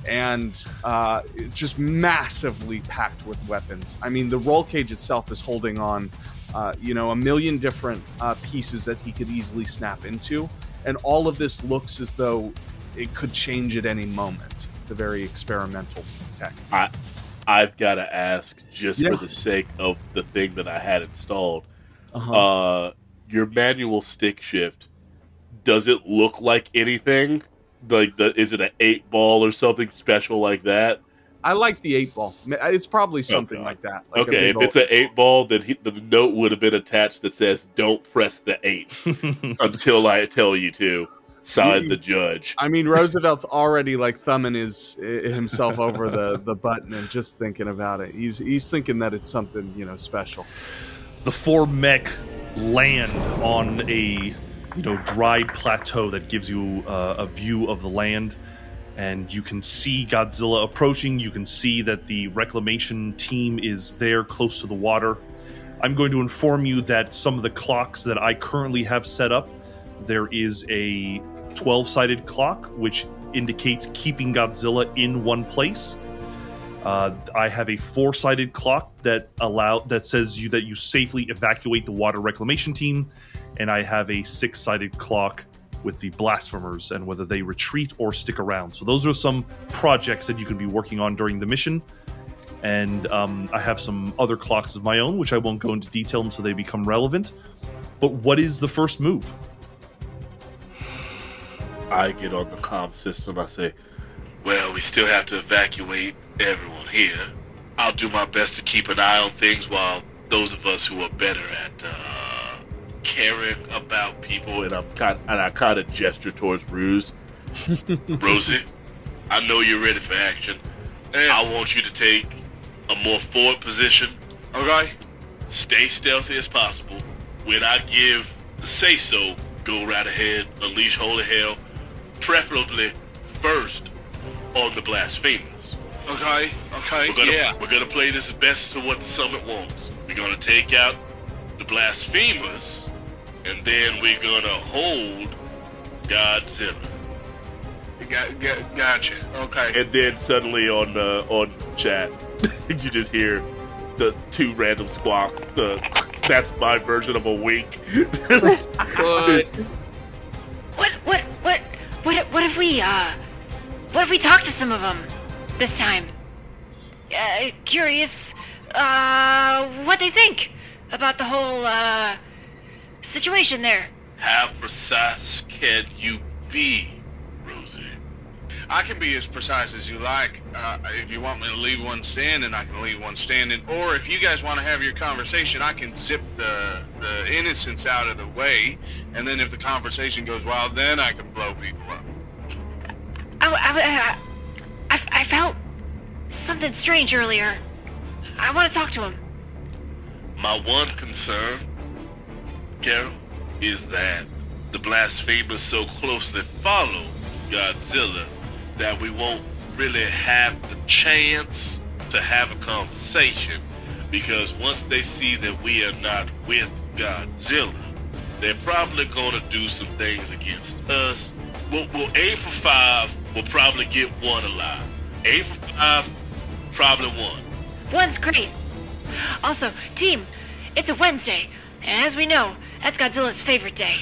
and uh, just massively packed with weapons. I mean, the roll cage itself is holding on, uh, you know, a million different uh, pieces that he could easily snap into, and all of this looks as though it could change at any moment. It's a very experimental tech. I, I've got to ask, just Yeah. for the sake of the thing that I had installed, Uh-huh. uh, your manual stick shift, does it look like anything? Like, the, is it an eight ball or something special like that? I like the eight ball. It's probably something God. like that. Like okay, if it's an eight ball, then he, the note would have been attached that says "Don't press the eight (laughs) until I tell you to." Signed the judge. I mean, Roosevelt's already like thumbing his himself over the, (laughs) the button and just thinking about it. He's he's thinking that it's something you know special. the four mech land on a you know dry plateau that gives you uh, a view of the land and you can see godzilla approaching you can see that the reclamation team is there close to the water i'm going to inform you that some of the clocks that i currently have set up there is a 12 sided clock which indicates keeping godzilla in one place uh, I have a four-sided clock that allow that says you that you safely evacuate the water reclamation team, and I have a six-sided clock with the blasphemers and whether they retreat or stick around. So those are some projects that you can be working on during the mission. And um, I have some other clocks of my own, which I won't go into detail until they become relevant. But what is the first move? I get on the comm system. I say, "Well, we still have to evacuate everyone here. I'll do my best to keep an eye on things while those of us who are better at uh, caring about people." And I'm kind and I kind of gesture towards Ruse. (laughs) Rosie, I know you're ready for action. And I want you to take a more forward position. Okay. Stay stealthy as possible. When I give the say so, go right ahead, unleash holy hell, preferably first on the blasphemers. Okay, okay, We're gonna yeah. we're gonna play this best to what the summit wants. We're gonna take out the blasphemers, and then we're gonna hold Godzilla. Got, got, gotcha. Okay. And then suddenly on uh, on chat, (laughs) you just hear the two random squawks. Uh, that's my version of a wink. But (laughs) What, what, what, what, what if we, uh, what if we talk to some of them this time? Uh, curious, uh, what they think about the whole, uh, situation there. How precise can you be? I can be as precise as you like. Uh, if you want me to leave one standing, I can leave one standing. Or if you guys want to have your conversation, I can zip the the innocents out of the way. And then if the conversation goes wild, then I can blow people up. I, I, I, I, I felt something strange earlier. I want to talk to him. My one concern, Carol, is that the blasphemers so closely follow Godzilla that we won't really have the chance to have a conversation because once they see that we are not with Godzilla, they're probably going to do some things against us. We'll, we'll aim for five, we'll probably get one alive. Aim for five, probably one. One's great. Also, team, it's a Wednesday, and as we know, that's Godzilla's favorite day.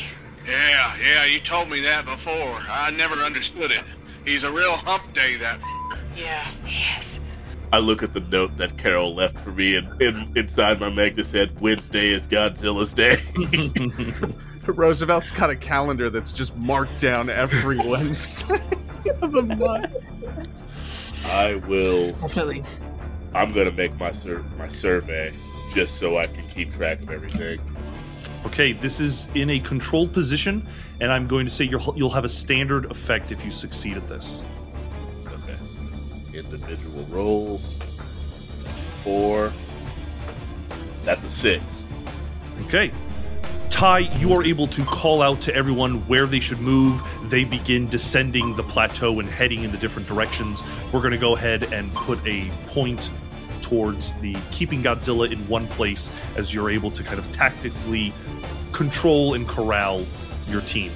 Yeah, yeah, you told me that before. I never understood it. He's a real hump day, that. Yeah. Yes. I look at the note that Carol left for me, and, and inside my Magna said, Wednesday is Godzilla's day. (laughs) Roosevelt's got a calendar that's just marked down every (laughs) Wednesday of the month. I will. Definitely. I'm gonna make my sur- my survey just so I can keep track of everything. Okay, this is in a controlled position, and I'm going to say you'll you'll have a standard effect if you succeed at this. Okay. Individual rolls. Four. That's a six. Okay. Ty, you are able to call out to everyone where they should move. They begin descending the plateau and heading in the different directions. We're going to go ahead and put a point towards the keeping Godzilla in one place as you're able to kind of tactically control and corral your team.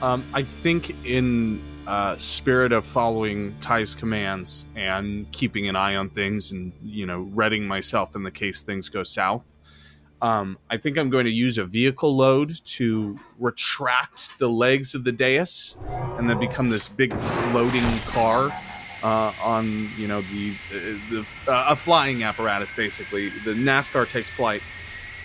Um, I think in uh, spirit of following Ty's commands and keeping an eye on things and, you know, readying myself in the case things go south, um, I think I'm going to use a vehicle load to retract the legs of the dais and then become this big floating car uh, on, you know, the, the uh, a flying apparatus, basically. The NASCAR takes flight.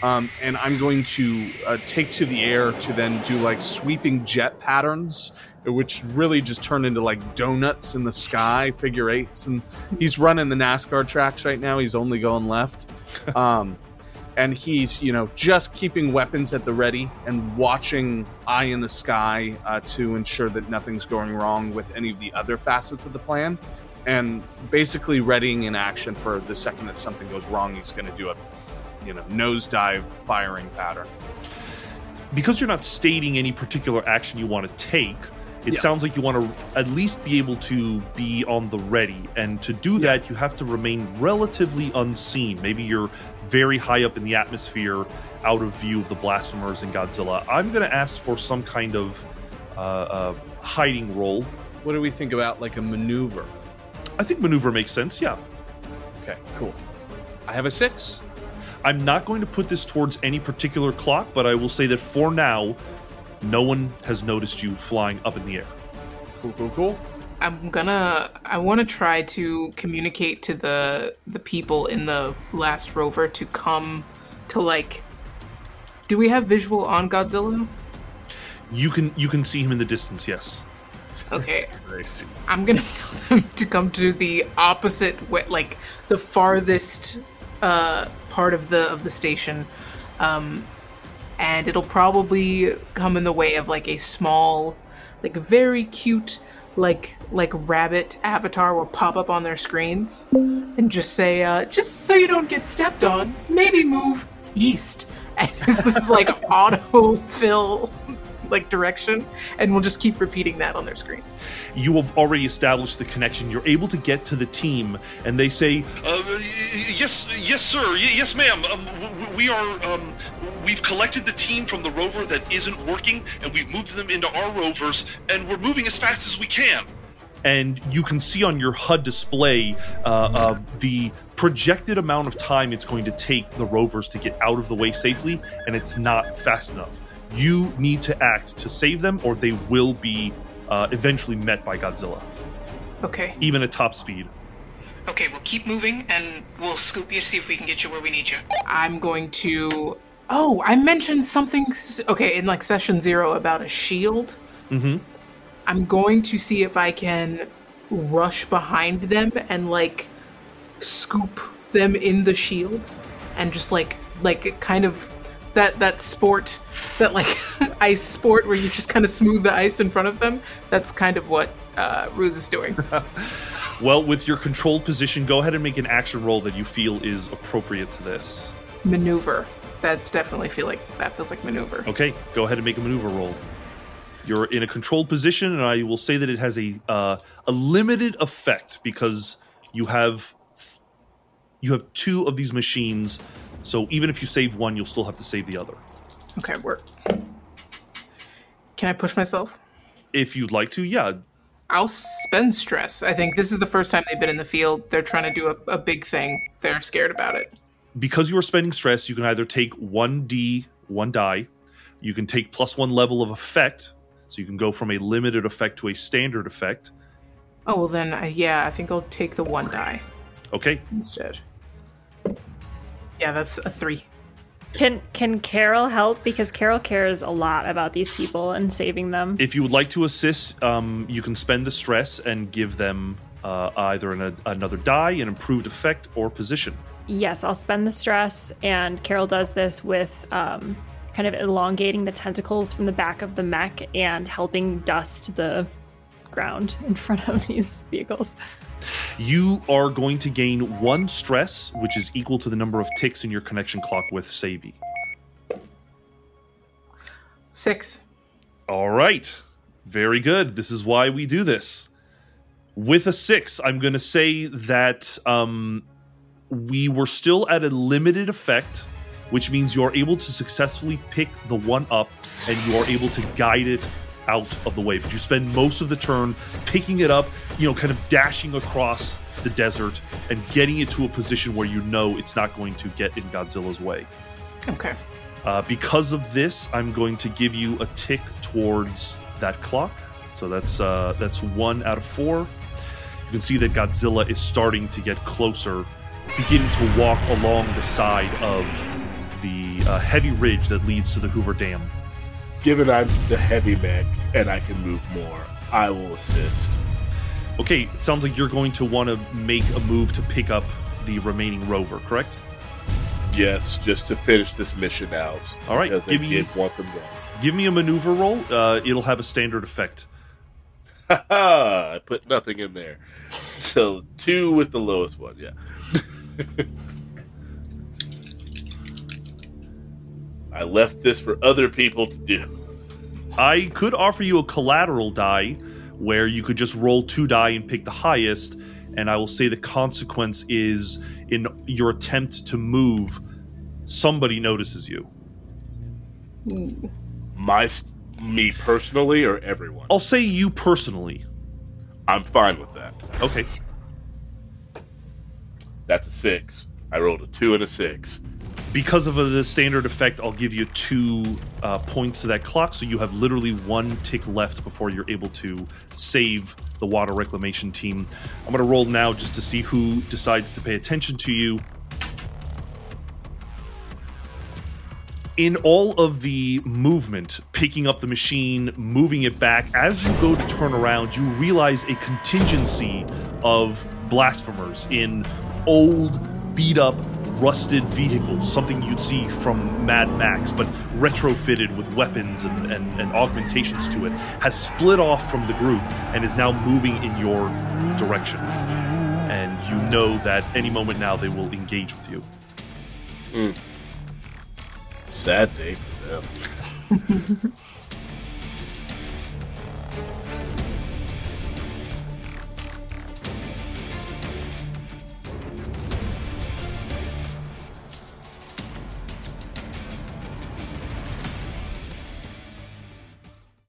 Um, and I'm going to uh, take to the air to then do like sweeping jet patterns, which really just turn into like donuts in the sky, figure eights. And he's running the NASCAR tracks right now. He's only going left. Um, and he's, you know, just keeping weapons at the ready and watching eye in the sky uh, to ensure that nothing's going wrong with any of the other facets of the plan. And basically readying in action for the second that something goes wrong, he's going to do a you know nosedive firing pattern. Because you're not stating any particular action you want to take, it Yeah. sounds like you want to at least be able to be on the ready. And to do that, you have to remain relatively unseen. Maybe you're very high up in the atmosphere, out of view of the blasphemers and Godzilla. I'm going to ask for some kind of uh, uh, hiding roll. What do we think about like a maneuver? I think maneuver makes sense, yeah. Okay, cool. I have a six. I'm not going to put this towards any particular clock, but I will say that for now, no one has noticed you flying up in the air. Cool, cool, cool. I'm gonna. I want to try to communicate to the the people in the last rover to come to like. Do we have visual on Godzilla? You can you can see him in the distance, yes. Okay, (laughs) I'm gonna (laughs) tell them to come to the opposite way, like the farthest uh, part of the of the station, um, and it'll probably come in the way of like a small, like very cute, like like rabbit avatar will pop up on their screens and just say, uh, just so you don't get stepped on, maybe move east. (laughs) And this is like auto fill like direction, and we'll just keep repeating that on their screens. You have already established the connection. You're able to get to the team, and they say, Uh, yes, yes, sir. Yes, ma'am. Um, w- w- we are. Um, we've collected the team from the rover that isn't working, and we've moved them into our rovers, and we're moving as fast as we can. and you can see on your HUD display uh, uh, the projected amount of time it's going to take the rovers to get out of the way safely, and it's not fast enough. You need to act to save them, or they will be uh, eventually met by Godzilla, Okay. even at top speed. Okay, we'll keep moving and we'll scoop you, see if we can get you where we need you. I'm going to. Oh, I mentioned something. Okay, in like session zero about a shield. Mm-hmm. I'm going to see if I can rush behind them and like scoop them in the shield and just like like kind of that that sport that like (laughs) ice sport where you just kind of smooth the ice in front of them. That's kind of what uh, Ruse is doing. (laughs) Well, with your controlled position, go ahead and make an action roll that you feel is appropriate to this. maneuver. That's definitely feel like that feels like maneuver. Okay, go ahead and make a maneuver roll. You're in a controlled position, and I will say that it has a uh, a limited effect because you have you have two of these machines. So even if you save one, you'll still have to save the other. Okay, work. Can I push myself? If you'd like to, yeah. I'll spend stress. I think this is the first time they've been in the field. They're trying to do a, a big thing. They're scared about it. Because you are spending stress, you can either take one D, one die. You can take plus one level of effect, so you can go from a limited effect to a standard effect. Oh well, then uh, yeah, I think I'll take the one die Okay, instead. Yeah, that's a three. Can can Carol help because Carol cares a lot about these people and saving them. If you would like to assist, um, you can spend the stress and give them uh, either an, another die, an improved effect, or position. Yes, I'll spend the stress, and Carol does this with um, kind of elongating the tentacles from the back of the mech and helping dust the ground in front of (laughs) these vehicles. You are going to gain one stress, which is equal to the number of ticks in your connection clock with Cebi. Six. All right. Very good. This is why we do this. With a six, I'm going to say that um, we were still at a limited effect, which means you are able to successfully pick the one up and you are able to guide it out of the way. But you spend most of the turn picking it up, you know, kind of dashing across the desert and getting it to a position where you know it's not going to get in Godzilla's way. Okay. Uh, because of this, I'm going to give you a tick towards that clock. So that's uh, that's one out of four. You can see that Godzilla is starting to get closer, beginning to walk along the side of the uh, heavy ridge that leads to the Hoover Dam. Given I'm the heavy mech and I can move more, I will assist. Okay, it sounds like you're going to want to make a move to pick up the remaining rover, correct? Yes, just to finish this mission out. All right, give me- want them gone. Give me a maneuver roll. Uh, it'll have a standard effect. Haha, (laughs) I put nothing in there. So two with the lowest one, yeah. (laughs) (laughs) I left this for other people to do. I could offer you a collateral die where you could just roll two die and pick the highest, and I will say the consequence is in your attempt to move, somebody notices you. My me personally or everyone. I'll say you personally. I'm fine with that. Okay. That's a six. I rolled a two and a six. Because of the standard effect, I'll give you two uh, points to that clock, so you have literally one tick left before you're able to save the water reclamation team. I'm going to roll now just to see who decides to pay attention to you. In all of the movement, picking up the machine, moving it back, as you go to turn around, you realize a contingency of blasphemers in old, beat up, rusted vehicles, something you'd see from Mad Max, but retrofitted with weapons and, and, and augmentations to it, has split off from the group and is now moving in your direction. And you know that any moment now they will engage with you. Hmm. Sad day for them. (laughs)